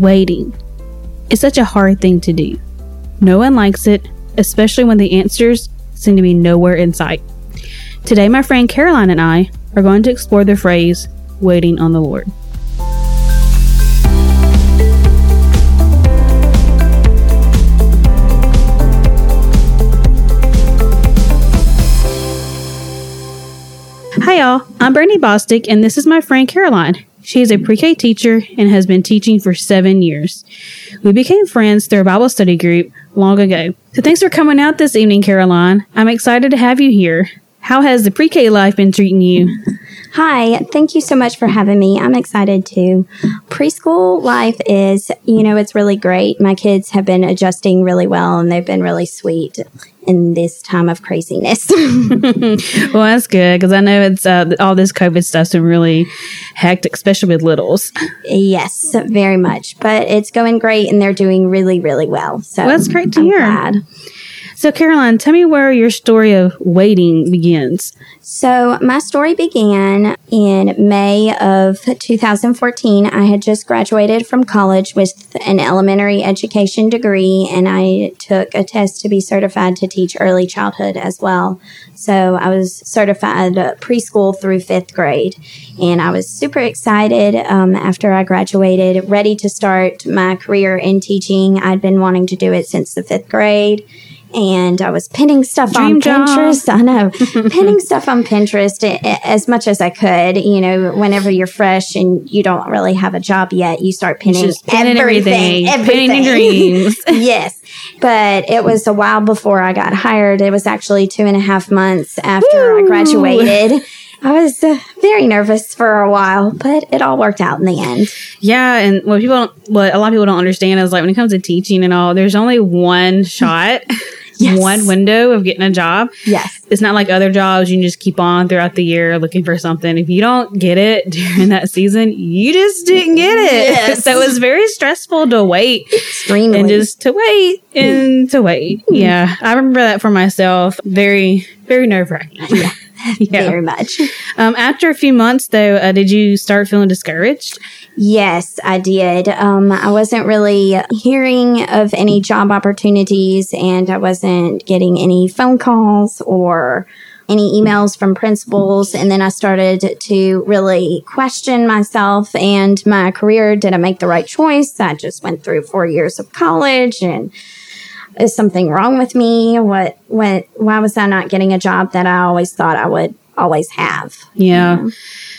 Waiting. It's such a hard thing to do. No one likes it, especially when the answers seem to be nowhere in sight. Today, my friend Caroline and I are going to explore the phrase, waiting on the Lord. Hi, y'all. I'm Brittany Bostick, and this is my friend Caroline. She is a pre K teacher and has been teaching for seven years. We became friends through a Bible study group long ago. So, thanks for coming out this evening, Caroline. I'm excited to have you here. How has the pre K life been treating you? Hi, thank you so much for having me. I'm excited too. Preschool life is, you know, it's really great. My kids have been adjusting really well and they've been really sweet in this time of craziness. well, that's good because I know it's uh, all this COVID stuff's been really hectic, especially with littles. Yes, very much. But it's going great and they're doing really, really well. So well, that's great to I'm hear. Glad. So, Caroline, tell me where your story of waiting begins. So, my story began in May of 2014. I had just graduated from college with an elementary education degree, and I took a test to be certified to teach early childhood as well. So, I was certified preschool through fifth grade, and I was super excited um, after I graduated, ready to start my career in teaching. I'd been wanting to do it since the fifth grade and I was pinning stuff Dream on job. Pinterest. I know, pinning stuff on Pinterest a- a- as much as I could. You know, whenever you're fresh and you don't really have a job yet, you start pinning, Just pinning everything, everything, pinning dreams. yes, but it was a while before I got hired. It was actually two and a half months after I graduated. I was uh, very nervous for a while, but it all worked out in the end. Yeah, and what people, don't, what a lot of people don't understand is like when it comes to teaching and all, there's only one shot, Yes. one window of getting a job. Yes. It's not like other jobs; you can just keep on throughout the year looking for something. If you don't get it during that season, you just didn't get it. Yes. so it was very stressful to wait Extremely. and just to wait and to wait. Mm-hmm. Yeah, I remember that for myself. Very, very nerve wracking. Yeah. yeah. very much. Um, after a few months, though, uh, did you start feeling discouraged? Yes, I did. Um, I wasn't really hearing of any job opportunities and I wasn't getting any phone calls or any emails from principals. And then I started to really question myself and my career. Did I make the right choice? I just went through four years of college and is something wrong with me? What, what, why was I not getting a job that I always thought I would always have? Yeah.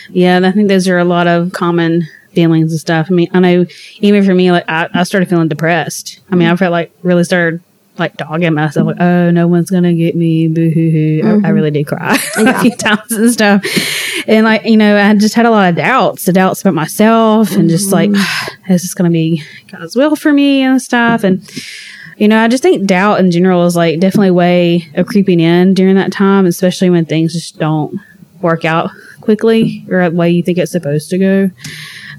Yeah. and I think those are a lot of common feelings and stuff. I mean, I know even for me, like I, I started feeling depressed. I mean, I felt like really started like dogging myself, like, oh, no one's gonna get me, boo hoo hoo. I, I mm-hmm. really did cry a Yeah. few times and stuff. And like, you know, I just had a lot of doubts, the doubts about myself and just like, mm-hmm. is this gonna be God's will for me and stuff? And you know, I just think doubt in general is like definitely a way of creeping in during that time, especially when things just don't work out quickly or the way you think it's supposed to go.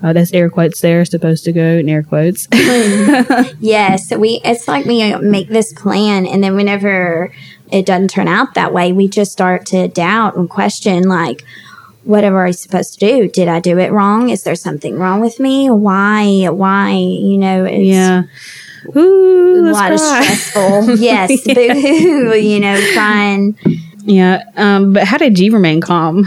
Uh, that's air quotes there, supposed to go in air quotes. Yes, we. It's like we make this plan, and then whenever it doesn't turn out that way, we just start to doubt and question, like, what am I supposed to do? Did I do it wrong? Is there something wrong with me? Why? Why? You know, it's yeah. Ooh, a lot of stressful. yes, boo hoo. You know, crying. Yeah. Um, but how did you remain calm?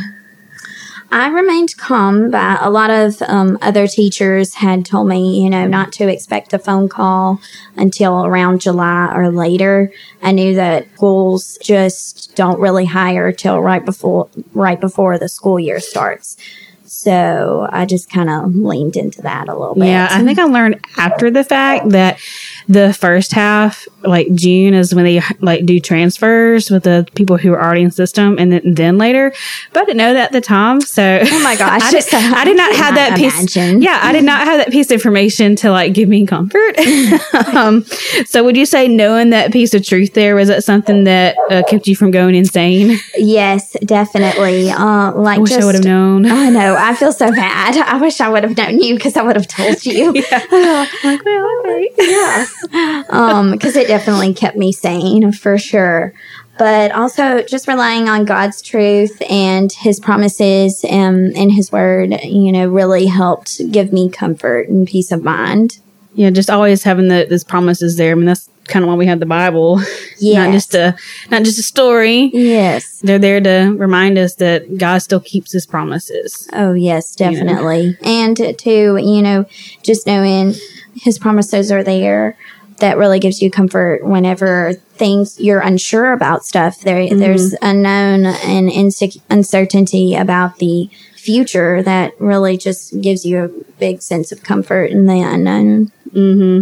I remained calm, but a lot of um, other teachers had told me, you know, not to expect a phone call until around July or later. I knew that schools just don't really hire till right before right before the school year starts. So I just kind of leaned into that a little bit. Yeah, I think I learned after the fact that the first half, like June, is when they like do transfers with the people who are already in system, and then, then later. But I didn't know that at the time, so Oh my gosh. I, did, I did not have that piece. imagine. Yeah, I did not have that piece of information to like give me comfort. um, so, would you say knowing that piece of truth there was that something that uh, kept you from going insane? Yes, definitely. Uh, like I wish just, I would have known. I know. I feel so bad. I wish I would have known you because I would have told you. like, well, okay. yeah. Um, because it definitely kept me sane for sure. But also just relying on God's truth and his promises um, and his word, you know, really helped give me comfort and peace of mind. yeah, just always having the those promises there. I mean, that's kind of why we have the Bible, Yeah, not just a not just a story. Yes. They're there to remind us that God still keeps His promises. Oh, yes, You know. definitely. And to, you know, just knowing his promises are there, that really gives you comfort whenever things you're unsure about stuff. There, mm-hmm. There's unknown and insec- uncertainty about the future that really just gives you a big sense of comfort in the unknown. Mm-hmm.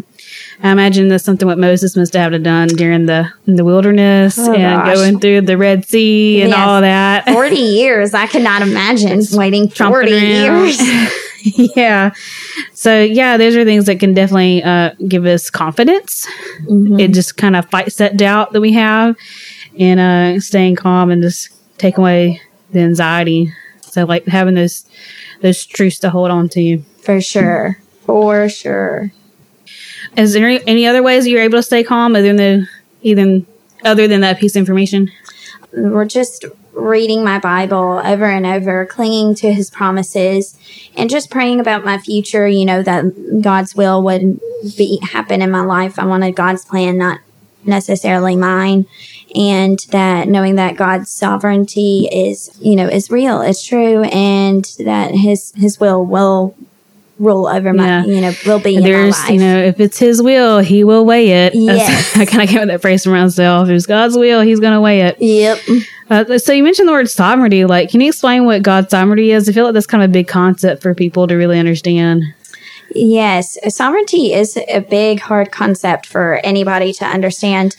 I imagine that's something what Moses must have done during the in the wilderness Oh, and gosh. going through the Red Sea and Yes. all that. 40 years, I could not imagine waiting 40 around. years. yeah. So yeah, those are things that can definitely uh, give us confidence. Mm-hmm. It just kind of fights that doubt that we have, and uh, staying calm and just take away the anxiety. So like having those those truths to hold on to. For sure. For sure. Is there any, any other ways you're able to stay calm other than the even other than that piece of information? we're just reading my Bible over and over, clinging to his promises, and just praying about my future, you know, that God's will would be happen in my life. I wanted God's plan, not necessarily mine. And that knowing that God's sovereignty is, you know, is real, it's true, and that his his will will rule over my, Yeah. you know, will be in my There's, life. you know, if it's His will, He will weigh it. Yes. I kind of came with that phrase from myself. If it's God's will, He's going to weigh it. Yep. Uh, so you mentioned the word sovereignty. Like, can you explain what God's sovereignty is? I feel like that's kind of a big concept for people to really understand. Yes, sovereignty is a big, hard concept for anybody to understand.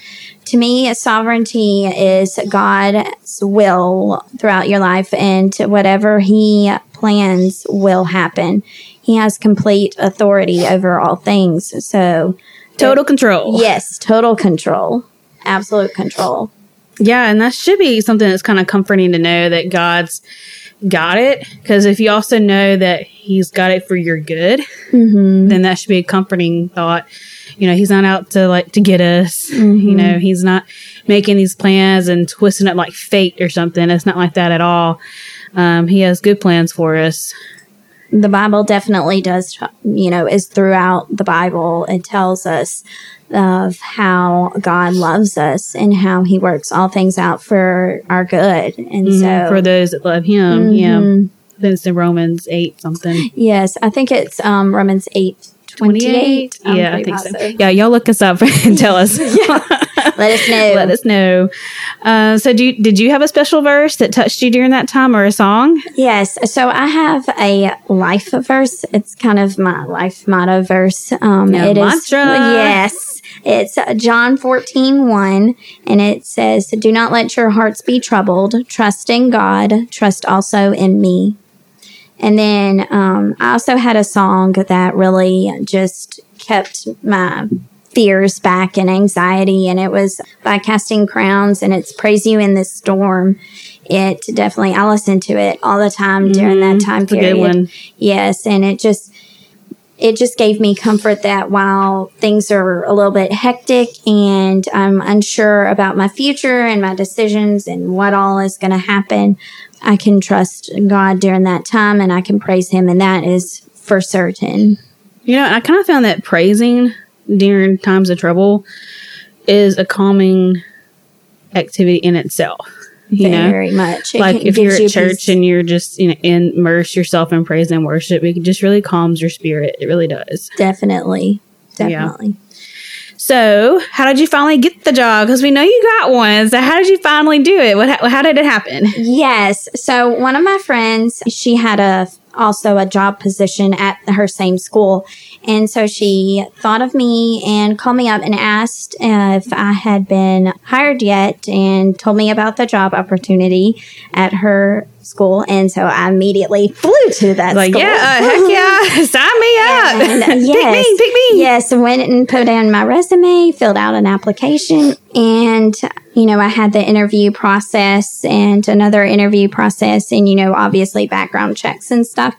To me, sovereignty is God's will throughout your life, and whatever He plans will happen. He has complete authority over all things. So, Total control. yes, total control, absolute control. Yeah, and that should be something that's kind of comforting to know that God's got it. Because if you also know that He's got it for your good, Mm-hmm. then that should be a comforting thought. You know, He's not out to like to get us. You know, He's not making these plans and twisting it like fate or something. It's not like that at all. Um, he has good plans for us. The Bible definitely does, you know, is throughout the Bible. It tells us of how God loves us and how He works all things out for our good. And so, Mm-hmm. for those that love Him, yeah. Mhm. I think it's in Romans eight something. yes, I think it's um, Romans eight twenty eight. Yeah, I think so. Yeah, y'all look us up and tell us. Let us know. Let us know. Uh, so, do you, did you have a special verse that touched you during that time, or a song? Yes. So I have a life verse. It's kind of my life motto verse. Um, Yeah, it is- yes. It's John 14, 1, and it says, Do not let your hearts be troubled. Trust in God. Trust also in me. And then um, I also had a song that really just kept my fears back and anxiety. And it was by Casting Crowns, and it's Praise You in This Storm. It definitely, I listen to it all the time during that time period. Yes, and it just it just gave me comfort that while things are a little bit hectic and I'm unsure about my future and my decisions and what all is going to happen, I can trust God during that time and I can praise Him, and that is for certain. You know, I kind of found that praising during times of trouble is a calming activity in itself. You know, Very much. It like can- if you're at you church peace. and you're just you know immerse yourself in praise and worship, it just really calms your spirit. It really does. definitely, Yeah. So, how did you finally get the job? Because we know you got one. So, how did you finally do it? What? How did it happen? Yes. So one of my friends, she had a also a job position at her same school, and so she thought of me and called me up and asked if I had been hired yet, and told me about the job opportunity at her school. And so I immediately flew to that Like, school. yeah, uh, heck yeah, sign me up. And, pick yes, me, pick me. Yes, went and put in my resume, filled out an application, and you know, I had the interview process and another interview process, and you know, obviously background checks and stuff.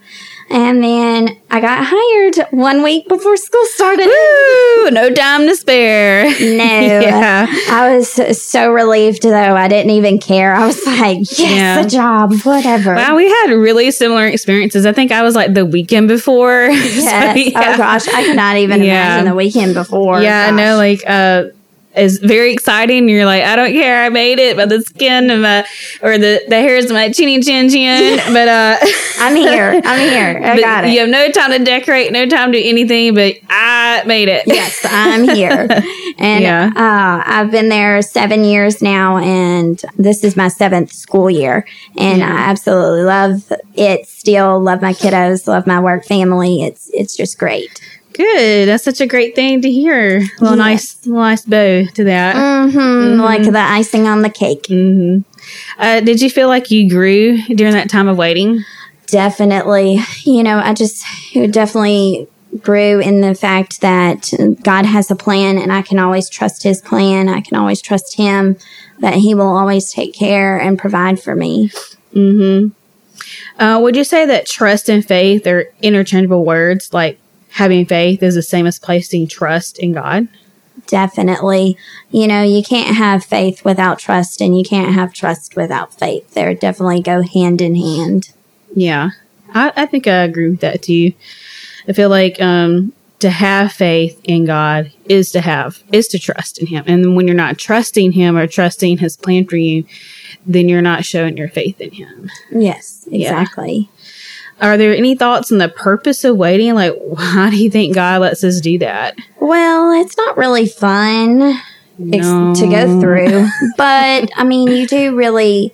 And then got hired one week before school started. Woo! No time to spare. No. Yeah. I was so relieved though. I didn't even care. I was like, yes, Yeah. a job, whatever. Wow, we had really similar experiences. I think I was like the weekend before. Yes. So, yeah. Oh gosh, I could not even Yeah. imagine the weekend before. Yeah, I know. Like, uh, it's very exciting. You're like, I don't care. I made it, but the skin of my or the the hairs of my chinny chin chin. But uh, I'm here. I'm here. I got it. You have no time to decorate, no time to do anything. But I made it. yes, I'm here. And Yeah. uh, I've been there seven years now, and this is my seventh school year. And I absolutely love it. Still love my kiddos, love my work family. It's it's just great. Good. That's such a great thing to hear. Little nice, little nice bow to that. hmm Like the icing on the cake. hmm Uh, did you feel like you grew during that time of waiting? Definitely. You know, I just definitely grew in the fact that God has a plan and I can always trust his plan. I can always trust him that he will always take care and provide for me. hmm Uh, would you say that trust and faith are interchangeable words? Like having faith is the same as placing trust in God? Definitely. You know, you can't have faith without trust and you can't have trust without faith. They definitely go hand in hand. Yeah, I, I think I agree with that too. I feel like um, to have faith in God is to have is to trust in Him, and when you're not trusting Him or trusting His plan for you, then you're not showing your faith in Him. Yes, Yeah. Are there any thoughts on the purpose of waiting? Like, why do you think God lets us do that? Well, it's not really fun. ex- No. to go through. but I mean, you do really,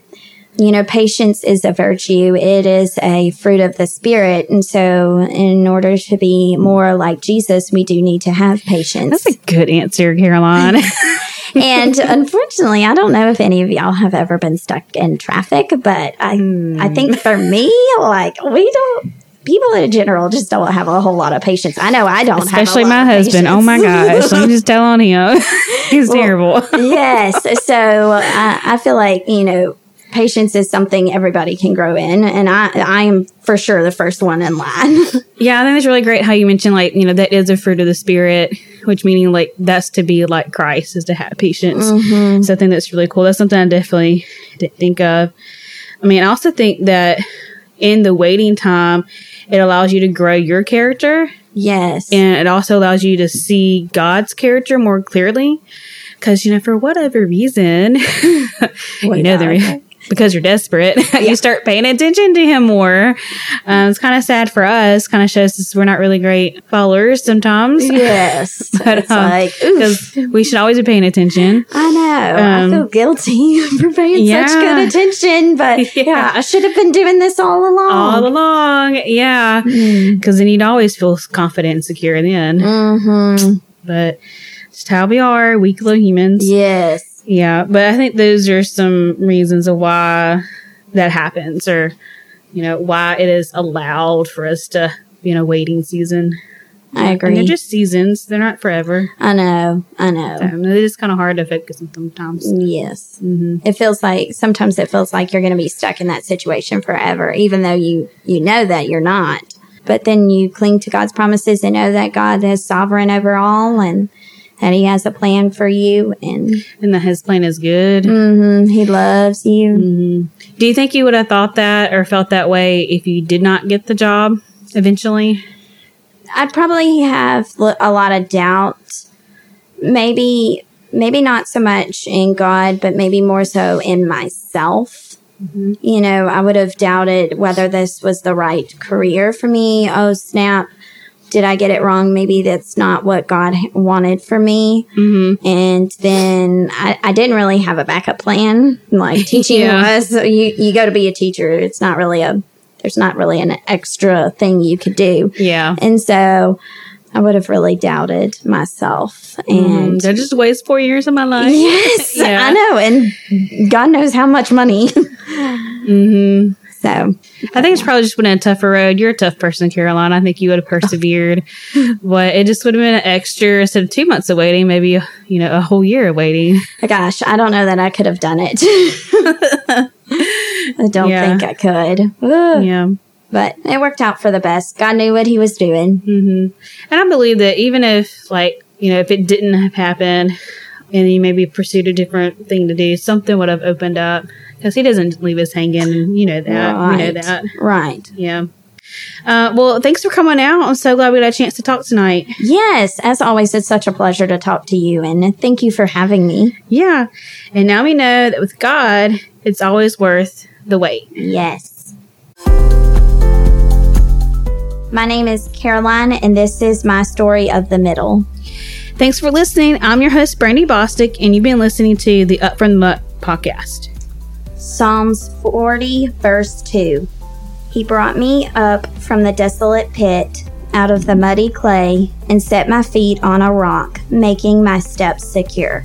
you know, patience is a virtue. It is a fruit of the spirit. And so, in order to be more like Jesus, we do need to have patience. That's a good answer, Caroline. and unfortunately, I don't know if any of y'all have ever been stuck in traffic, but I, I hmm. think for me, like, we don't. People in general just don't have a whole lot of patience. I know I don't. Especially have a lot my husband. Oh my gosh. Let me just tell on him. He's Well, terrible. yes. So I, I feel like, you know, patience is something everybody can grow in. And I, I am for sure the first one in line. Yeah, I think it's really great how you mentioned like, you know, that is a fruit of the spirit, which meaning like that's to be like Christ is to have patience. So I think that's really cool. That's something I definitely didn't think of. I mean, I also think that in the waiting time, it allows you to grow your character yes. and it also allows you to see God's character more clearly. Because, you know, for whatever reason, you know, the, because you're desperate, you start paying attention to him more. Um, it's kind of sad for us, kind of shows us we're not really great followers sometimes. yes. But, it's um, like. Because we should always be paying attention. I know. um, I feel guilty for paying Yeah. such good attention, but Yeah. yeah. I should have been doing this all along. All along, yeah. Because then you'd always feel confident and secure then. mm-hmm. But just how we are, weak little humans. Yes. Yeah, but I think those are some reasons of why that happens, or you know, why it is allowed for us to be in a waiting season. I And they're just seasons; they're not forever. I know. I know. Um, it is kind of hard to focus on sometimes. Yes. hmm it feels like sometimes it feels like you're going to be stuck in that situation forever even though you you know that you're not but then you cling to god's promises and know that god is sovereign over all and that he has a plan for you and And that His plan is good. mhm, he loves you hmm Do you think you would have thought that or felt that way if you did not get the job eventually? i'd probably have a lot of doubt maybe maybe not so much in god but maybe more so in myself Mhm. you know, I would have doubted whether this was the right career for me. Oh, snap. Did I get it wrong? Maybe that's not what God wanted for me. hmm And then I, I didn't really have a backup plan. Like teaching Yeah. was, you, you go to be a teacher. It's not really a, there's not really an extra thing you could do. Yeah. And so I would have really doubted myself. And And that just wastes four years of my life. yes, Yeah. I know. And God knows how much money. hmm so I think it's probably just been a tougher road. You're a tough person, Caroline. I think you would have persevered, but it just would have been an extra instead of two months of waiting, maybe you know a whole year of waiting. Gosh, I don't know that I could have done it. I don't Yeah. think I could. Ugh. Yeah, but it worked out for the best. God knew what he was doing. hmm And I believe that even if, like, you know, if it didn't have happened and he maybe pursued a different thing to do, something would have opened up because he doesn't leave us hanging. And you know that. You know Right. that. Right. Yeah. Uh, well, thanks for coming out. I'm so glad we got a chance to talk tonight. Yes, as always, it's such a pleasure to talk to you, and thank you for having me. Yeah. And now we know that with God, it's always worth the wait. Yes. My name is Caroline, and this is my story of the middle. Thanks for listening. I'm your host, Brandy Bostick, and you've been listening to the Up From the Muck podcast. Psalms 40, verse 2. He brought me up from the desolate pit, out of the muddy clay, and set my feet on a rock, making my steps secure.